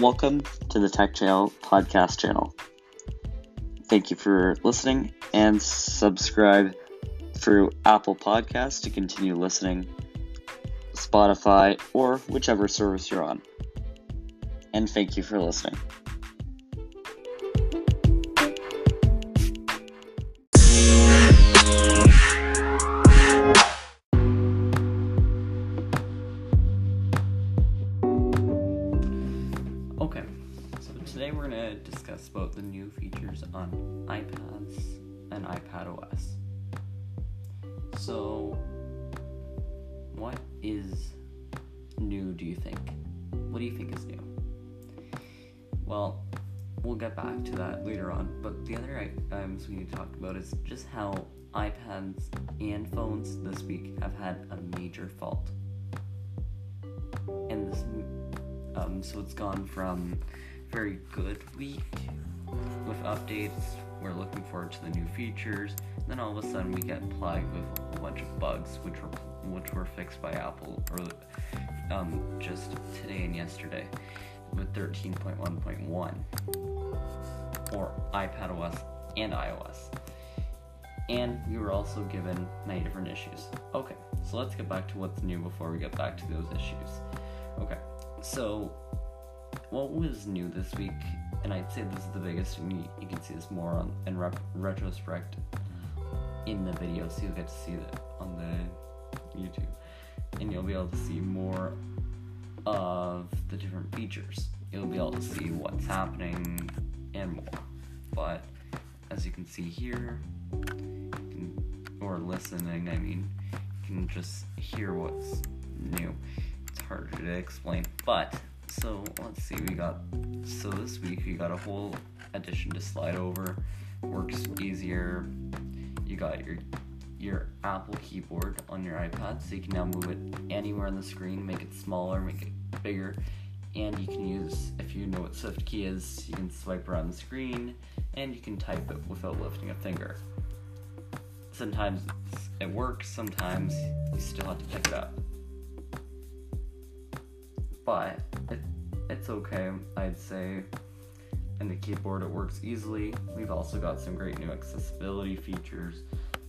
Welcome to the Tech Channel podcast channel. Thank you for listening and subscribe through Apple Podcasts to continue listening, Spotify, or whichever service you're on. And thank you for listening. OS. So, what is new, do you think? What do you think is new? Well, we'll get back to that later on, but the other items we need to talk about is just how iPads and phones this week have had a major fault. And this um, so it's gone from very good week with updates. We're looking forward to the new features. Then all of a sudden we get plagued with a whole bunch of bugs, which were which were fixed by Apple or um, just today and yesterday with 13.1.1 or iPad OS and iOS. And we were also given many different issues. Okay, so let's get back to what's new before we get back to those issues. Okay, so what was new this week, and I'd say this is the biggest, and you, you can see this more on in rep, retrospect in the video, so you'll get to see it on the YouTube, and you'll be able to see more of the different features. You'll be able to see what's happening and more. But as you can see here, can, or listening, I mean, you can just hear what's new It's harder to explain. But so let's see, we got so this week we got a whole addition to slide over, works easier. You got your your Apple keyboard on your iPad, so you can now move it anywhere on the screen, make it smaller, make it bigger, and you can use if you know what SwiftKey is, you can swipe around the screen and you can type it without lifting a finger. Sometimes it works, sometimes you still have to pick it up but it's okay, I'd say. And the keyboard, it works easily. We've also got some great new accessibility features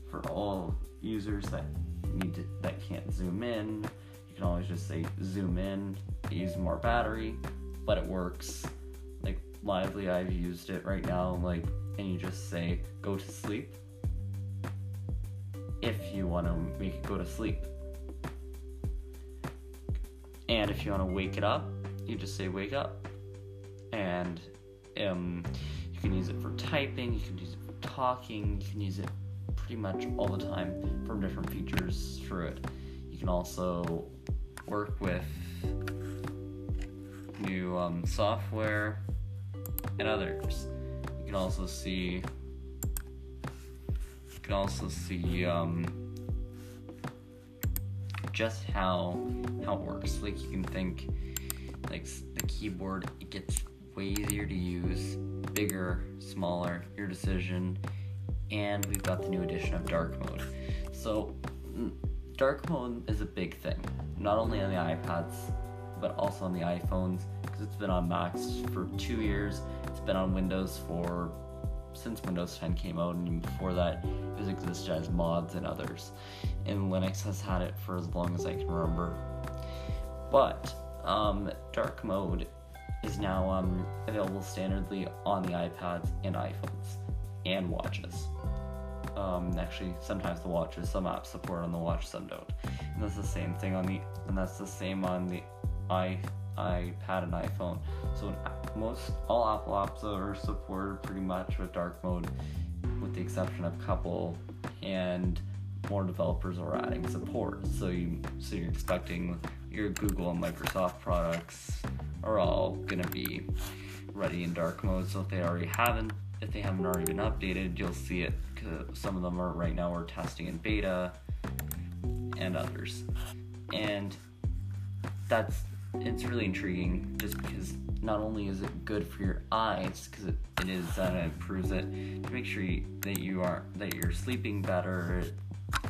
for all users that need to, that can't zoom in. You can always just say zoom in, use more battery, but it works. Like Lively, I've used it right now, like, and you just say go to sleep if you want to make it go to sleep. And if you want to wake it up, you just say wake up. And um, you can use it for typing, you can use it for talking, you can use it pretty much all the time from different features through it. You can also work with new um, software and others. You can also see you can also see um, just how how it works. Like you can think like the keyboard it gets way easier to use, bigger, smaller, your decision. And we've got the new edition of dark mode. So dark mode is a big thing, not only on the iPads but also on the iPhones because it's been on Macs for 2 years. It's been on Windows for since Windows 10 came out, and before that, it was existed as mods and others. And Linux has had it for as long as I can remember. But um, dark mode is now um, available standardly on the iPads and iPhones and watches. Um, actually, sometimes the watches, some apps support on the watch, some don't. And that's the same thing on the, and that's the same on the i iPad and iPhone. So most all Apple apps are supported pretty much with dark mode, with the exception of a couple, and more developers are adding support. So you so you're expecting your Google and Microsoft products are all gonna be ready in dark mode. So if they already haven't, if they haven't already been updated, you'll see it. Some of them are right now we're testing in beta, and others, and that's it's really intriguing just because not only is it good for your eyes because it, it is and it improves it to make sure you, that you are that you're sleeping better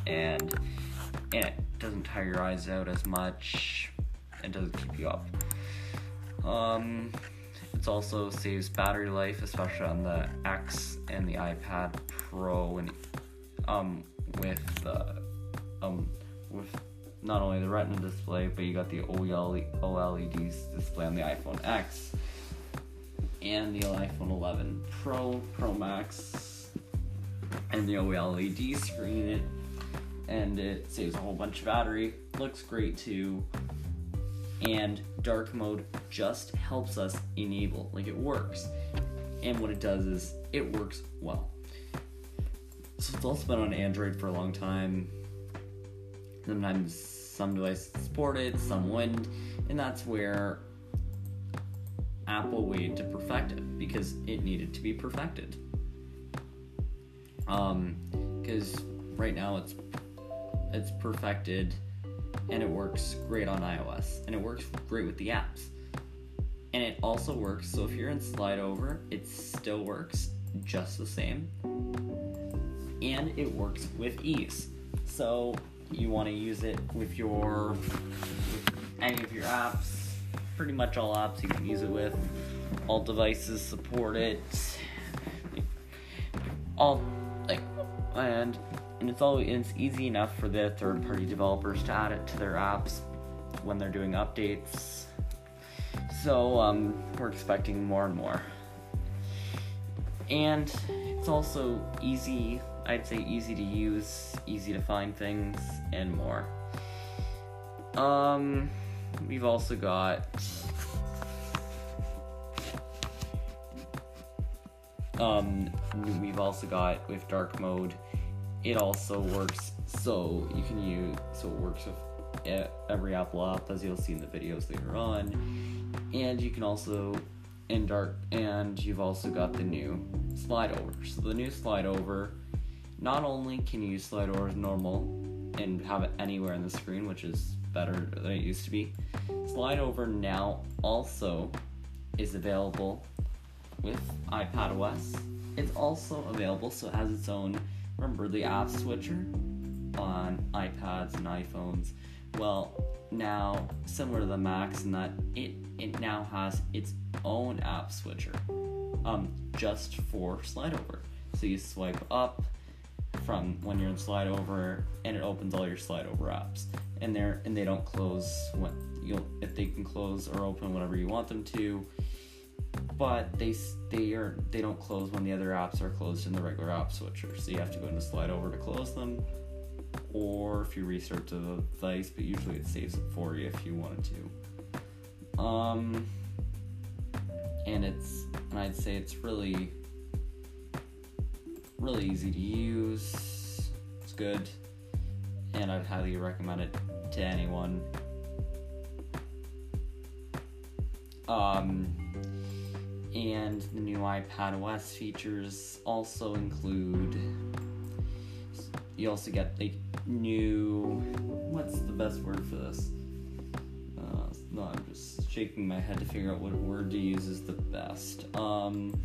and and it doesn't tire your eyes out as much it doesn't keep you up um it also saves battery life, especially on the X and the iPad Pro, and um, with the um, with not only the Retina display, but you got the OLED display on the iPhone X and the iPhone 11 Pro, Pro Max, and the OLED screen. It and it saves a whole bunch of battery. Looks great too. And dark mode just helps us enable, like it works. And what it does is it works well. So it's also been on Android for a long time. Sometimes some devices support it, some wouldn't, and that's where Apple waited to perfect it because it needed to be perfected. Um, because right now it's it's perfected and it works great on iOS and it works great with the apps. And it also works so if you're in slide over, it still works just the same. And it works with ease. So you want to use it with your with any of your apps, pretty much all apps you can use it with. All devices support it. All like and and it's all it's easy enough for the third party developers to add it to their apps when they're doing updates. So um, we're expecting more and more. And it's also easy, I'd say easy to use, easy to find things, and more. Um, we've also got um, we've also got with dark mode it also works so you can use so it works with every Apple app as you'll see in the videos later on, and you can also in dark and you've also got the new slide over. So the new slide over, not only can you slide over as normal and have it anywhere on the screen, which is better than it used to be. Slide over now also is available with iPadOS. It's also available, so it has its own remember the app switcher on iPads and iPhones. Well, now similar to the Macs in that it it now has its own app switcher, um, just for slide over. So you swipe up from when you're in slide over, and it opens all your slide over apps, and they're and they don't close when you if they can close or open whenever you want them to but they they are they don't close when the other apps are closed in the regular app switcher. So you have to go into slide over to close them, or if you restart the device, but usually it saves it for you if you wanted to. Um, and it's and I'd say it's really really easy to use. It's good, and I'd highly recommend it to anyone. Um, and the new iPad OS features also include. You also get like new. What's the best word for this? Uh, no, I'm just shaking my head to figure out what word to use is the best. Um,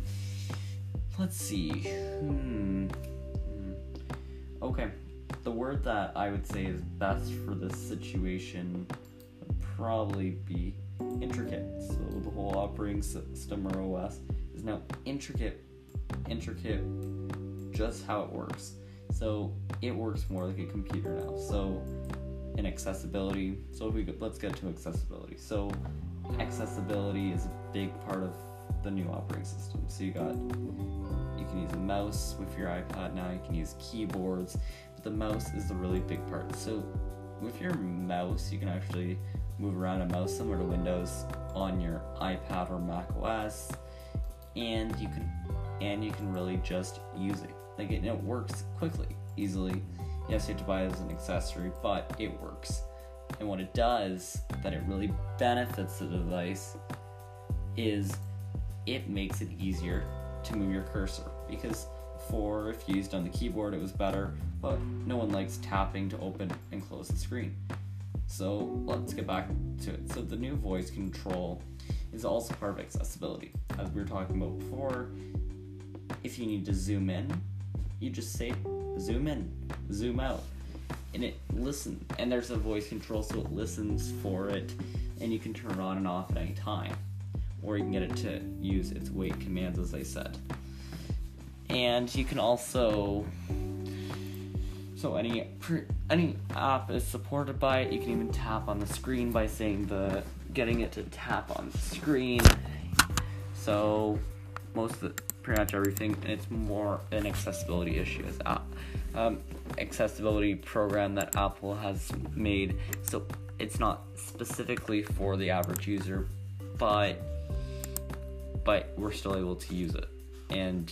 let's see. Hmm. Okay, the word that I would say is best for this situation would probably be intricate. So the whole operating system or OS is now intricate, intricate, just how it works. So it works more like a computer now. So in accessibility, so if we could, let's get to accessibility. So accessibility is a big part of the new operating system. So you got you can use a mouse with your iPad now. You can use keyboards, but the mouse is the really big part. So with your mouse, you can actually move around a mouse similar to Windows on your iPad or Mac OS, and you can and you can really just use it. Like it, it works quickly, easily. Yes, you have to buy it as an accessory, but it works. And what it does that it really benefits the device is it makes it easier to move your cursor because before if used on the keyboard it was better but no one likes tapping to open and close the screen so let's get back to it. So the new voice control is also part of accessibility. As we were talking about before, if you need to zoom in, you just say zoom in, zoom out, and it listen. And there's a voice control, so it listens for it, and you can turn it on and off at any time. or you can get it to use its wait commands, as I said. And you can also so any any app is supported by it. You can even tap on the screen by saying the getting it to tap on the screen. So most of the pretty much everything, and it's more an accessibility issue as app um, accessibility program that Apple has made. So it's not specifically for the average user, but but we're still able to use it, and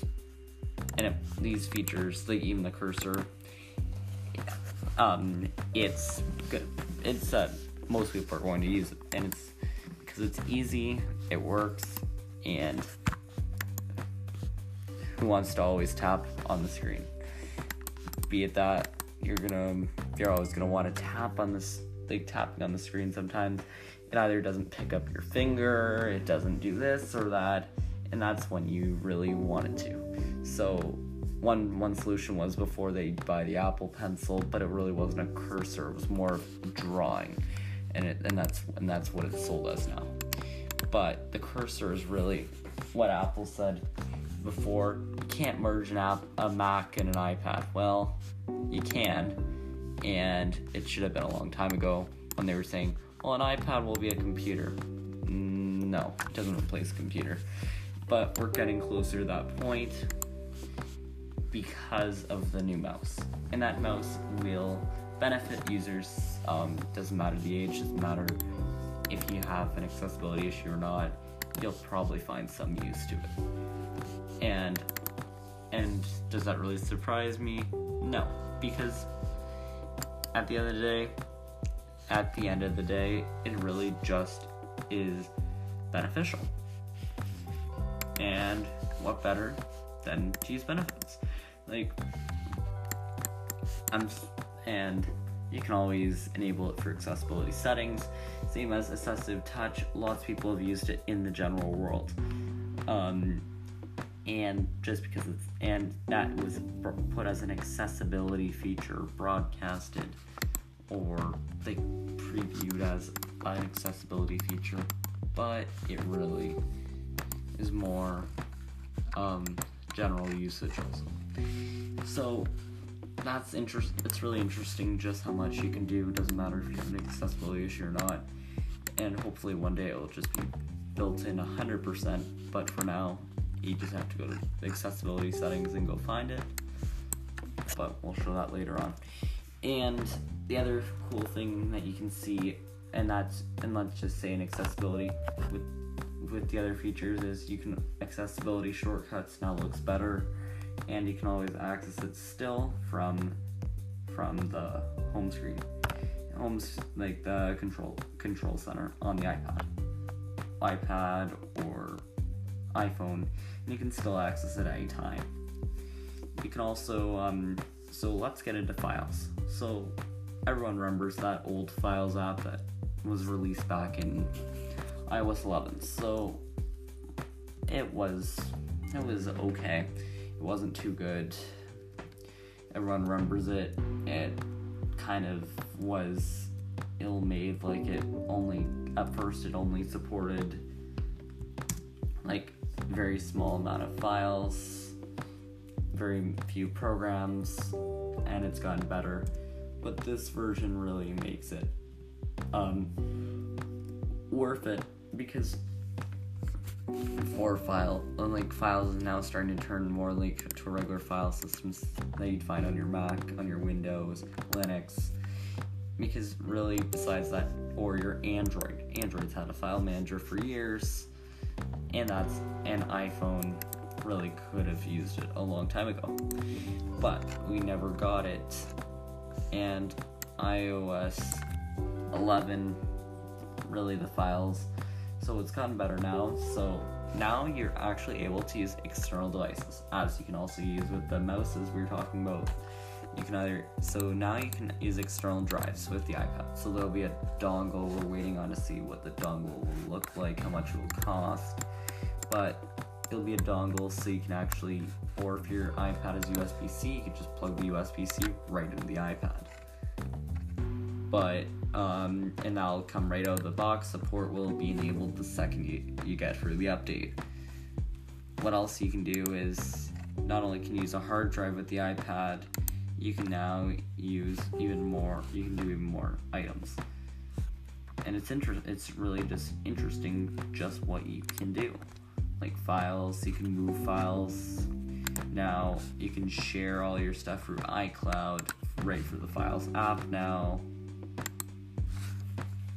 and it, these features, like even the cursor, um, it's good. It's uh, most people are going to use it, and it's because it's easy, it works, and who wants to always tap on the screen? Be it that you're gonna, you're always gonna want to tap on this, like tapping on the screen. Sometimes it either doesn't pick up your finger, it doesn't do this or that, and that's when you really want it to. So one one solution was before they buy the Apple Pencil, but it really wasn't a cursor; it was more drawing, and it and that's and that's what it's sold as now. But the cursor is really what Apple said before. You can't merge an app, a Mac, and an iPad. Well, you can, and it should have been a long time ago when they were saying, "Well, an iPad will be a computer." Mm, no, it doesn't replace a computer. But we're getting closer to that point because of the new mouse. And that mouse will benefit users. Um, doesn't matter the age, doesn't matter if you have an accessibility issue or not. You'll probably find some use to it. And and does that really surprise me? No, because at the end of the day, at the end of the day, it really just is beneficial. And what better than to use benefits? Like, I'm, and you can always enable it for accessibility settings. Same as Assistive Touch, lots of people have used it in the general world. Um, and just because it's, and that was put as an accessibility feature, broadcasted, or like previewed as an accessibility feature, but it really is more um, general usage also. So that's interest. It's really interesting just how much you can do. It Doesn't matter if you have an accessibility issue or not. And hopefully one day it will just be built in 100%. But for now, you just have to go to the accessibility settings and go find it. But we'll show that later on. And the other cool thing that you can see, and that's and let's just say an accessibility with with the other features is you can accessibility shortcuts now looks better and you can always access it still from from the home screen. Home's like the control control center on the ipad ipad or iphone and you can still access it anytime. You can also um, so let's get into files. So everyone remembers that old files app that was released back in ios 11 so it was it was okay it wasn't too good. Everyone remembers it. It kind of was ill made, like it only, at first, it only supported like very small amount of files, very few programs, and it's gotten better. But this version really makes it um, worth it because for file unlike files is now starting to turn more like to regular file systems that you'd find on your Mac, on your Windows, Linux. Because really, besides that, or your Android. Android's had a file manager for years, and that's an iPhone really could have used it a long time ago. But we never got it. And iOS 11, really the files so it's gotten better now. So now you're actually able to use external devices, as you can also use with the mouses we were talking about. You can either so now you can use external drives with the iPad. So there'll be a dongle. We're waiting on to see what the dongle will look like, how much it will cost, but it'll be a dongle so you can actually, or if your iPad is USB-C, you can just plug the USB-C right into the iPad. but um, and that'll come right out of the box. Support will be enabled the second you, you get through the update. What else you can do is not only can you use a hard drive with the iPad, you can now use even more. You can do even more items, and it's inter- It's really just interesting just what you can do, like files. You can move files. Now you can share all your stuff through iCloud right for the Files app now.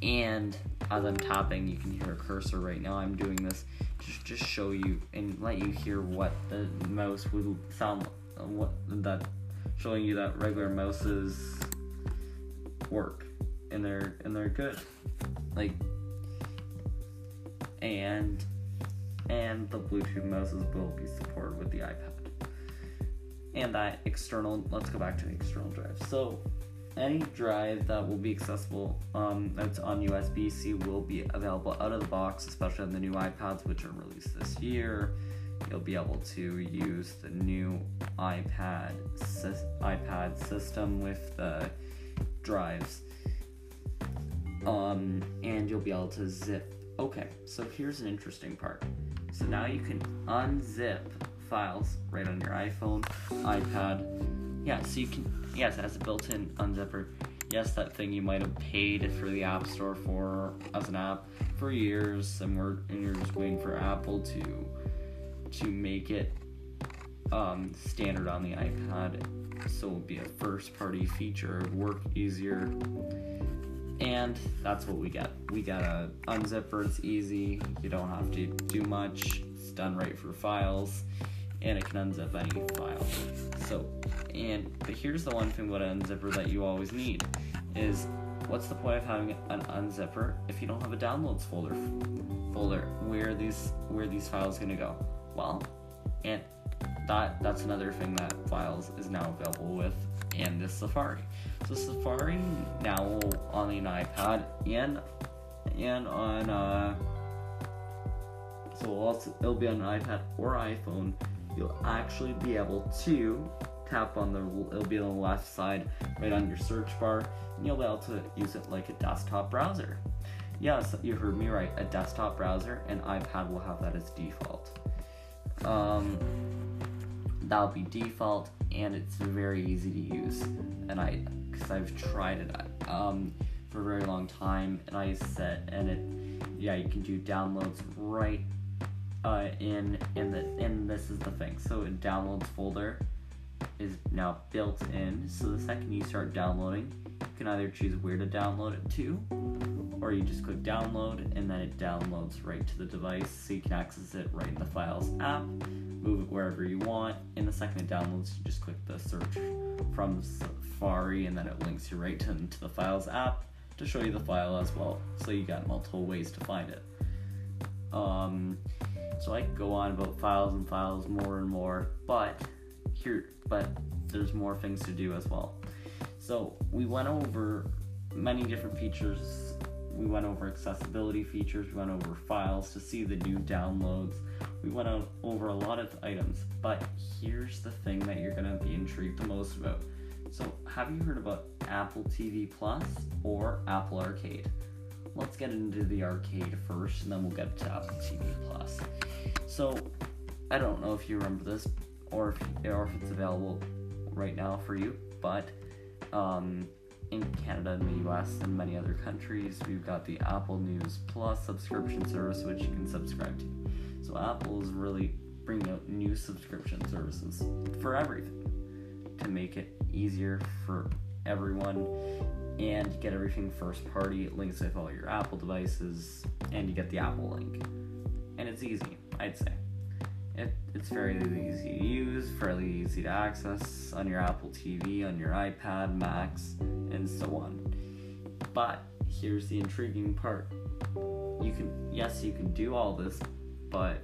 And as I'm tapping, you can hear a cursor. Right now. I'm doing this just just show you and let you hear what the mouse would sound what that showing you that regular mouses work. And they're and they're good. Like and and the bluetooth mouses will be supported with the ipad. And that external let's go back to the external drive. So any drive that will be accessible um, that's on USB-C will be available out of the box, especially on the new iPads, which are released this year. You'll be able to use the new iPad iPad system with the drives, um, and you'll be able to zip. Okay, so here's an interesting part. So now you can unzip files right on your iPhone, iPad. Yeah, so you can yes, it has a built-in unzipper. Yes, that thing you might have paid for the App Store for as an app for years, and we're and you're just waiting for Apple to to make it um, standard on the iPad, so it'll be a first-party feature, work easier, and that's what we get. We got a unzipper. It's easy. You don't have to do much. It's done right for files and it can unzip any file. So, and but here's the one thing about an unzipper that you always need is what's the point of having an unzipper if you don't have a downloads folder folder where these where these files going to go? Well, and that that's another thing that files is now available with and this Safari. So Safari now on an iPad and and on uh, so also it'll be on an iPad or iPhone you'll actually be able to tap on the it'll be on the left side right on your search bar and you'll be able to use it like a desktop browser. Yes you heard me right a desktop browser and ipad will have that as default. Um, that'll be default and it's very easy to use and i because i've tried it um, for a very long time and i set and it yeah you can do downloads right uh, in in the and this is the thing. So downloads folder is now built in. So the second you start downloading, you can either choose where to download it to, or you just click download and then it downloads right to the device so you can access it right in the Files app, move it wherever you want. In the second it downloads, you just click the search from Safari and then it links you right to, to the Files app to show you the file as well. So you got multiple ways to find it. Um, so I could go on about files and files more and more, but here, but there's more things to do as well. So we went over many different features. We went over accessibility features. We went over files to see the new downloads. We went over a lot of items, but here's the thing that you're gonna be intrigued the most about. So, have you heard about Apple TV Plus or Apple Arcade? Let's get into the arcade first, and then we'll get to Apple TV Plus. So, I don't know if you remember this, or if or if it's available right now for you, but um, in Canada and the US and many other countries, we've got the Apple News Plus subscription service, which you can subscribe to. So Apple is really bringing out new subscription services for everything to make it easier for everyone and you get everything first party. Links with all your Apple devices, and you get the Apple link. And it's easy, I'd say. It, it's fairly easy to use, fairly easy to access on your Apple TV, on your iPad, Macs, and so on. But here's the intriguing part. You can, yes, you can do all this, but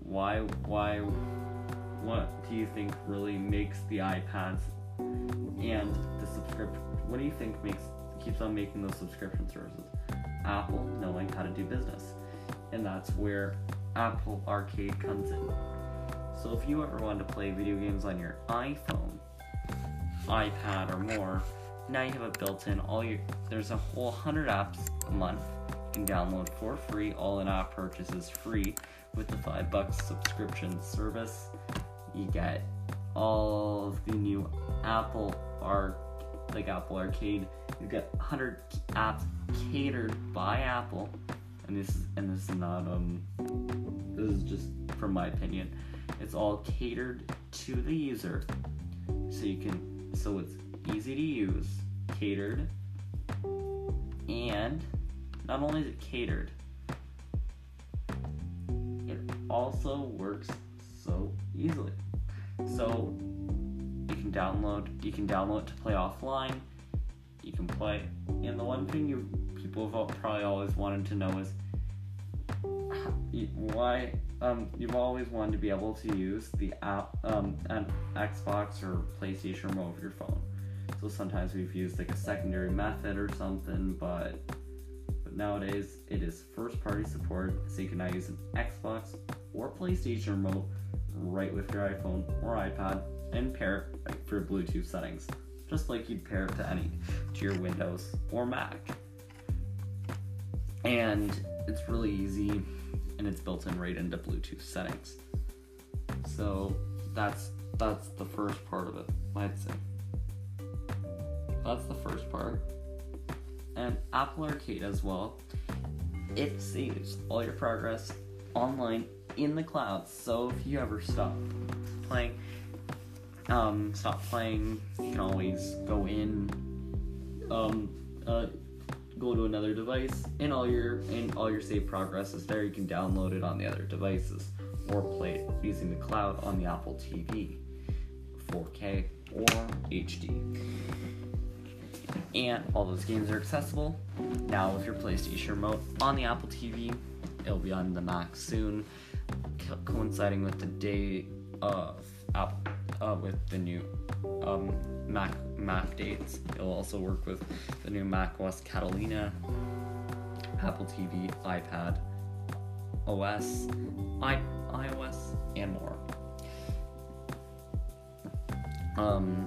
why, why, what do you think really makes the iPads and the subscription what do you think makes keeps on making those subscription services? Apple knowing how to do business. And that's where Apple Arcade comes in. So if you ever want to play video games on your iPhone, iPad or more, now you have it built in. All your there's a whole hundred apps a month you can download for free. All in-app purchases free with the five bucks subscription service. You get all of the new Apple Arc like Apple Arcade. You get 100 apps catered by Apple, and this is and this is not um this is just from my opinion. It's all catered to the user, so you can so it's easy to use, catered, and not only is it catered, it also works so easily. So you can download you can download to play offline. You can play and the one thing you people have probably always wanted to know is why um, you've always wanted to be able to use the app um, an Xbox or PlayStation remote of your phone. So sometimes we've used like a secondary method or something, but but nowadays it is first party support, so you can now use an Xbox or PlayStation remote right with your iPhone or iPad and pair it for Bluetooth settings, just like you'd pair it to any to your Windows or Mac. And it's really easy and it's built in right into Bluetooth settings. So that's that's the first part of it, I'd say. That's the first part. And Apple Arcade as well. It saves all your progress online in the cloud. So if you ever stop playing, um, stop playing, you can always go in, um, uh, go to another device, and all your and all your save progress is there. You can download it on the other devices or play it using the cloud on the Apple TV, 4K or HD. And all those games are accessible now with your PlayStation remote on the Apple TV. It'll be on the Mac soon, co- coinciding with the day of Apple uh, with the new um, Mac Mac dates. It'll also work with the new Mac OS Catalina, Apple TV, iPad, OS, I, iOS, and more. Um,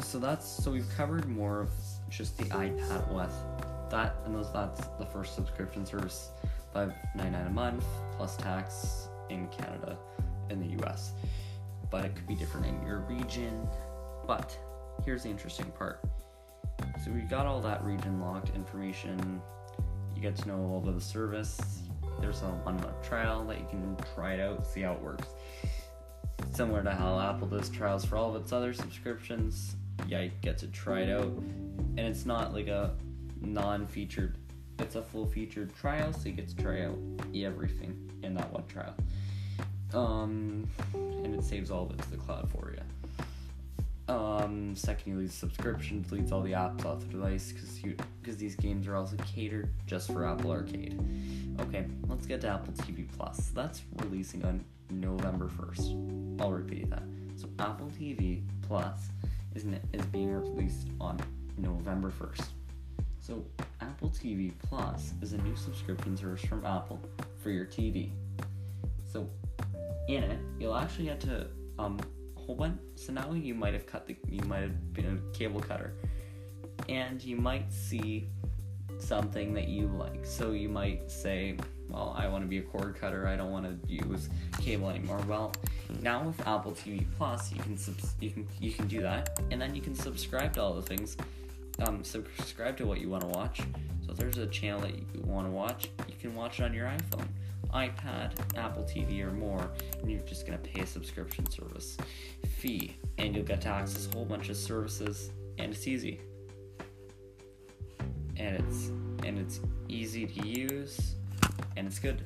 so that's so we've covered more of just the iPad OS. That and those that's the first subscription service, five ninety nine a month plus tax in Canada, in the U.S. But it could be different in your region. But here's the interesting part. So we got all that region locked information. You get to know a little bit of the service. There's a one month trial that you can try it out, see how it works. Similar to how Apple does trials for all of its other subscriptions, you get to try it out. And it's not like a non featured, it's a full featured trial, so you get to try out everything in that one trial. Um, and it saves all of it to the cloud for you. Um, second, you lose subscription, deletes all the apps off the device because these games are also catered just for Apple Arcade. Okay, let's get to Apple TV Plus. That's releasing on November first. I'll repeat that. So Apple TV Plus is is being released on November first. So Apple TV Plus is a new subscription service from Apple for your TV. So in it, you'll actually get to um whole bunch. So now you might have cut the, you might have been a cable cutter, and you might see something that you like. So you might say, well, I want to be a cord cutter. I don't want to use cable anymore. Well, now with Apple TV Plus, you can subs- you can you can do that, and then you can subscribe to all the things. Um, subscribe to what you want to watch. So if there's a channel that you want to watch, you can watch it on your iPhone, iPad, Apple TV, or more, and you're just gonna pay a subscription service fee, and you'll get to access a whole bunch of services, and it's easy, and it's and it's easy to use, and it's good,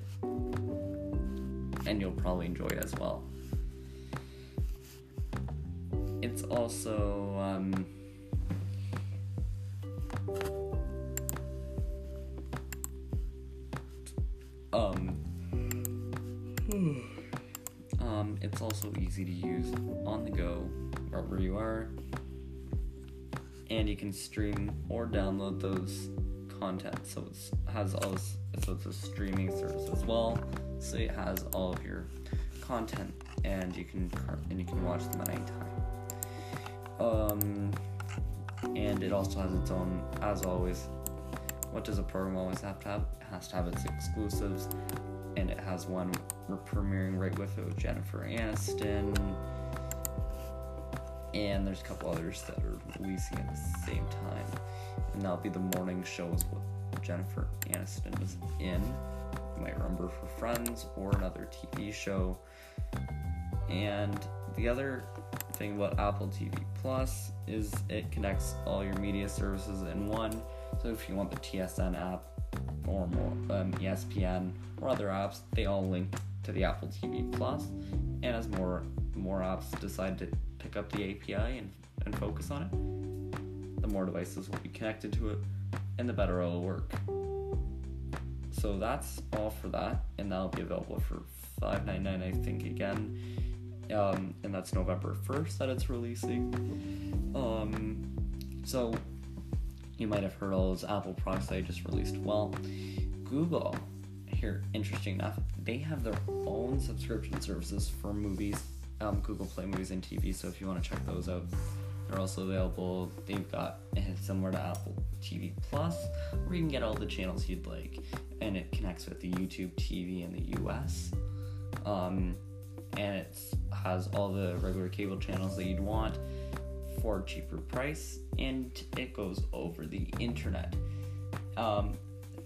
and you'll probably enjoy it as well. It's also um, um, um, it's also easy to use on the go wherever you are, and you can stream or download those content. So it has all this, so it's a streaming service as well. So it has all of your content, and you can and you can watch them at any time. Um, and it also has its own, as always. What does a program always have to have? It has to have its exclusives, and it has one we're premiering right with it with Jennifer Aniston, and there's a couple others that are releasing at the same time, and that'll be the morning shows what Jennifer Aniston is in. You might remember for Friends or another TV show. And the other thing about Apple TV Plus is it connects all your media services in one. So if you want the TSN app or more um, ESPN or other apps, they all link to the Apple TV Plus. And as more more apps decide to pick up the API and, and focus on it, the more devices will be connected to it, and the better it'll work. So that's all for that, and that'll be available for $5.99, I think, again. Um, and that's November 1st that it's releasing. Um, so you might have heard all those Apple products I just released. Well, Google, here, interesting enough, they have their own subscription services for movies, um, Google Play Movies and TV. So if you want to check those out, they're also available. They've got similar to Apple TV Plus, where you can get all the channels you'd like, and it connects with the YouTube TV in the US. Um, and it has all the regular cable channels that you'd want for a cheaper price, and it goes over the internet. Um,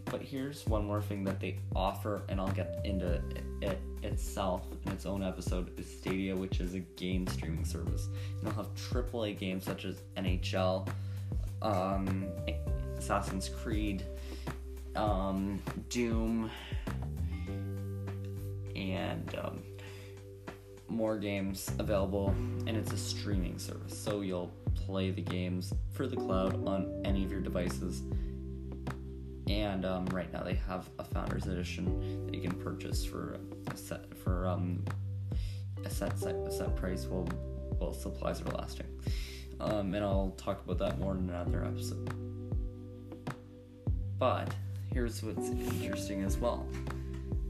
but here's one more thing that they offer, and I'll get into it itself in its own episode is Stadia, which is a game streaming service. And they'll have AAA games such as NHL, um, Assassin's Creed, um, Doom, and um, more games available. And it's a streaming service, so you'll play the games for the cloud on any of your devices and um, right now they have a founders edition that you can purchase for a set for um, a set, set a set price while while supplies are lasting. Um, and I'll talk about that more in another episode. But here's what's interesting as well.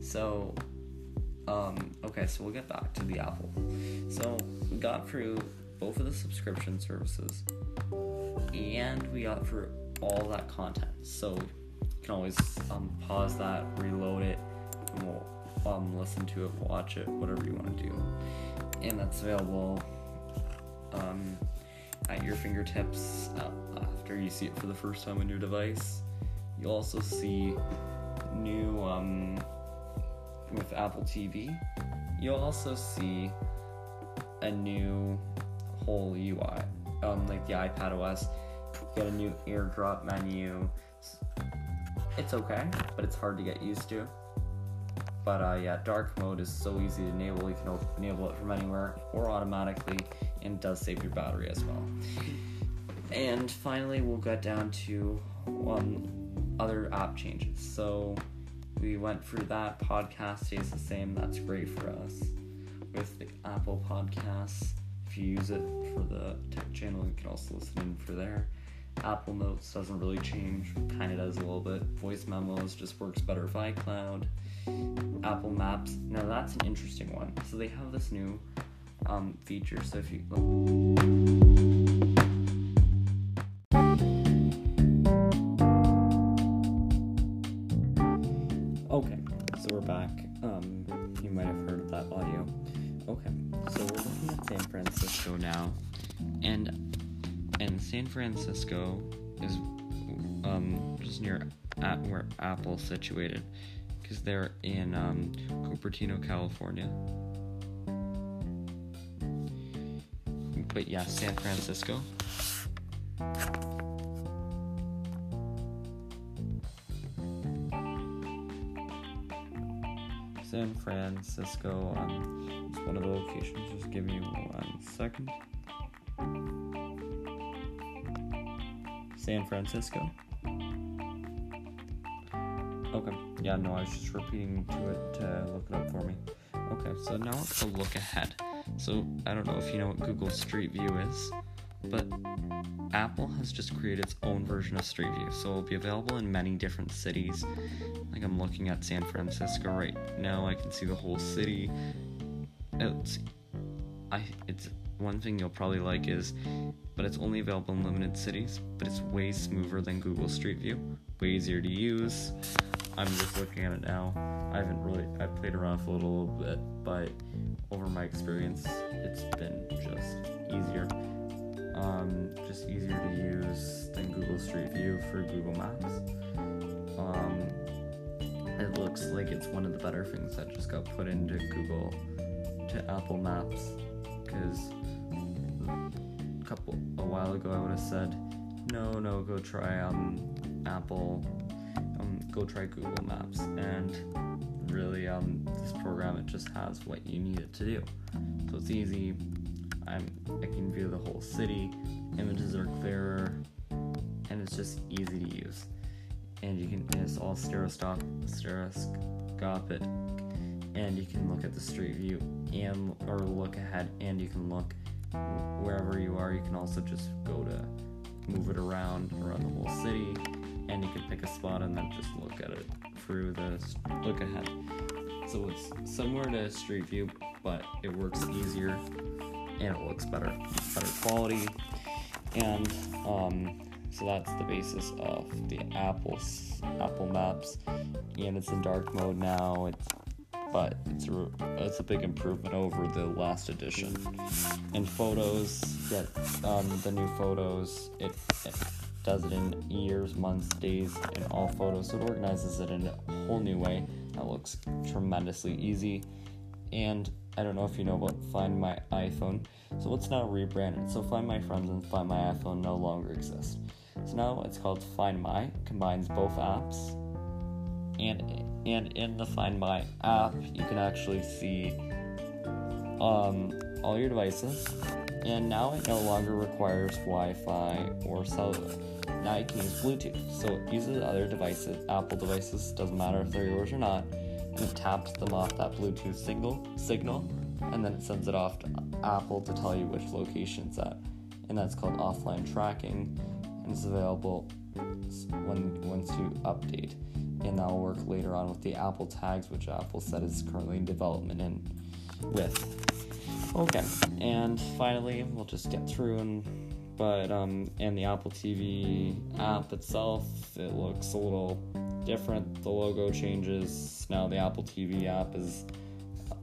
So, um, okay, so we'll get back to the Apple. So we got through both of the subscription services, and we got through all that content. So you can always um, pause that, reload it, and we'll um, listen to it, watch it, whatever you want to do. And that's available um, at your fingertips uh, after you see it for the first time on your device. You'll also see new um, with Apple TV. You'll also see a new whole UI, um, like the iPad OS. You Get a new AirDrop menu it's okay, but it's hard to get used to. But uh, yeah, dark mode is so easy to enable. You can enable it from anywhere or automatically, and does save your battery as well. And finally, we'll get down to one other app changes. So we went through that. Podcast stays the same. That's great for us with the Apple Podcasts. If you use it for the tech channel, you can also listen in for there. Apple Notes doesn't really change, kind of does a little bit. Voice memos just works better with iCloud. Apple Maps, now that's an interesting one. So they have this new um, feature. So if you Francisco is um, just near at where Apple's situated because they're in um, Cupertino, California. But yeah, San Francisco. San Francisco um, is one of the locations. Just give me one second. San Francisco. Okay, yeah, no, I was just repeating to it to look it up for me. Okay, so now let's look ahead. So, I don't know if you know what Google Street View is, but Apple has just created its own version of Street View, so it'll be available in many different cities. Like I'm looking at San Francisco right now, I can see the whole city. It's, I, it's one thing you'll probably like is, but it's only available in limited cities, but it's way smoother than Google Street View, way easier to use. I'm just looking at it now. I haven't really, I played around it a little bit, but over my experience, it's been just easier. Um, just easier to use than Google Street View for Google Maps. Um, it looks like it's one of the better things that just got put into Google to Apple Maps because a couple a while ago I would have said no no go try um Apple um go try Google Maps. And really um this program it just has what you need it to do. So it's easy. I'm I can view the whole city images are clearer and it's just easy to use. And you can it's all stereoscopic stereoscopic. And you can look at the street view and or look ahead and you can look wherever you are you can also just go to move it around around the whole city and you can pick a spot and then just look at it through the look ahead. So it's similar to street view but it works easier and it looks better better quality. And um, so that's the basis of the apple's apple maps. And it's in dark mode now. It's but it's a, it's a big improvement over the last edition. In photos, get um, the new photos. It, it, does it in years, months, days, in all photos. So it organizes it in a whole new way that looks tremendously easy. And I don't know if you know about Find My iPhone. So it's now rebranded. So Find My Friends and Find My iPhone no longer exist. So now it's called Find My, combines both apps, and and in the Find My app, you can actually see um, all your devices. And now it no longer requires Wi-Fi or cellular. Now you can use Bluetooth, so it uses other devices, Apple devices, doesn't matter if they're yours or not, and it taps them off that Bluetooth signal, signal, and then it sends it off to Apple to tell you which location it's at, and that's called offline tracking, and it's available when once you update and that'll work later on with the Apple tags, which Apple said is currently in development in with. Okay, and finally, we'll just get through and but um and the Apple TV app itself, it looks a little different. The logo changes. Now the Apple TV app is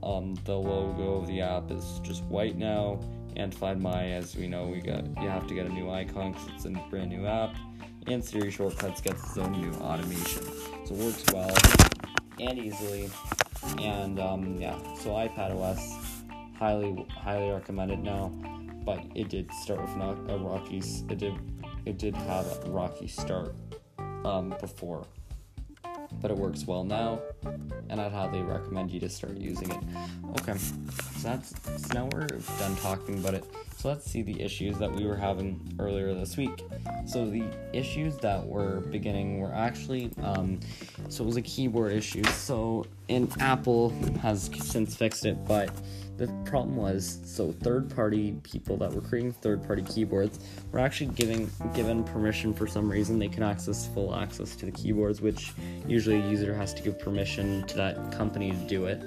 um the logo of the app is just white now. And Find My, as we know, we got you have to get a new icon because it's a brand new app and Siri Shortcuts gets its own new automation. So it works well and easily. And um, yeah, so iPad OS highly highly recommended now, but it did start with a rocky it did it did have a rocky start um, before but it works well now, and I'd highly recommend you to start using it. Okay, so that's so now we're done talking about it. So let's see the issues that we were having earlier this week. So the issues that were beginning were actually um, so it was a keyboard issue. So and Apple has since fixed it, but the problem was so third party people that were creating third party keyboards were actually giving given permission for some reason they can access full access to the keyboards which usually a user has to give permission to that company to do it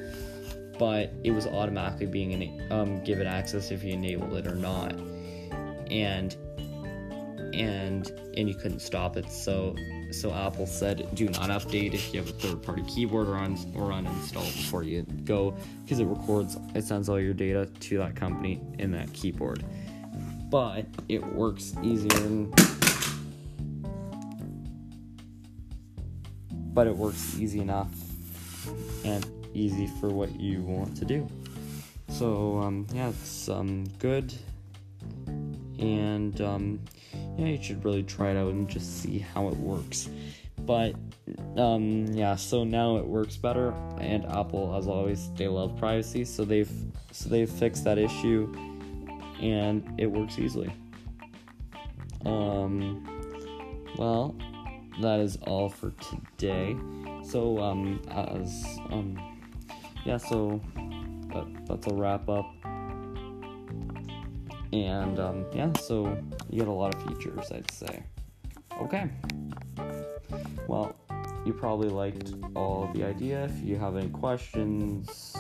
but it was automatically being um, given access if you enabled it or not. And and and you couldn't stop it. So so Apple said do not update if you have a third party keyboard or, on or uninstall before you go because it records, it sends all your data to that company in that keyboard. But it works easier and but it works easy enough. And easy for what you want to do. So um, yeah, it's um, good, and um, yeah, you should really try it out and just see how it works. But um, yeah, so now it works better, and Apple, as always, they love privacy, so they've so they've fixed that issue, and it works easily. Um, well, that is all for today. So um, as um, yeah, so that, that's a wrap up. And um, yeah, so you get a lot of features, I'd say. Okay. Well, you probably liked all the idea. If you have any questions,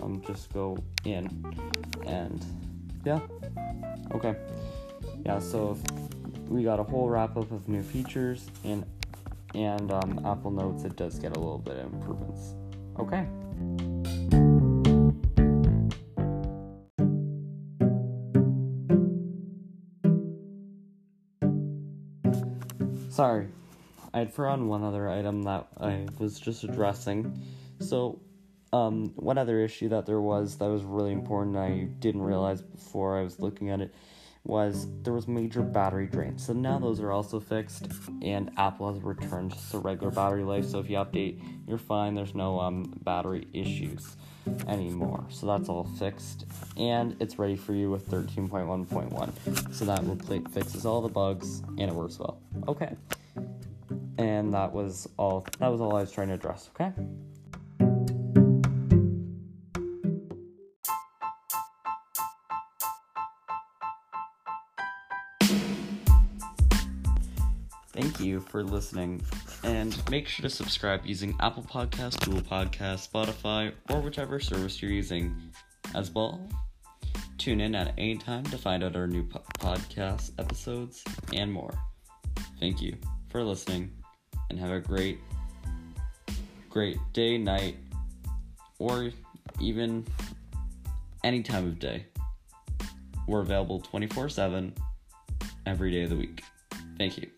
um, just go in and yeah. Okay. Yeah, so we got a whole wrap up of new features and and um, Apple Notes it does get a little bit of improvements. Okay. Sorry, I had forgotten one other item that I was just addressing. So, um, one other issue that there was that was really important I didn't realize before I was looking at it was there was major battery drain. So now those are also fixed, and Apple has returned to regular battery life. So if you update, you're fine. There's no um, battery issues anymore. So that's all fixed, and it's ready for you with 13.1.1. So that will play, fixes all the bugs, and it works well. Okay, and that was all. That was all I was trying to address. Okay. You for listening, and make sure to subscribe using Apple Podcasts, Google Podcasts, Spotify, or whichever service you're using. As well, tune in at any time to find out our new po- podcast episodes and more. Thank you for listening, and have a great, great day, night, or even any time of day. We're available 24 7 every day of the week. Thank you.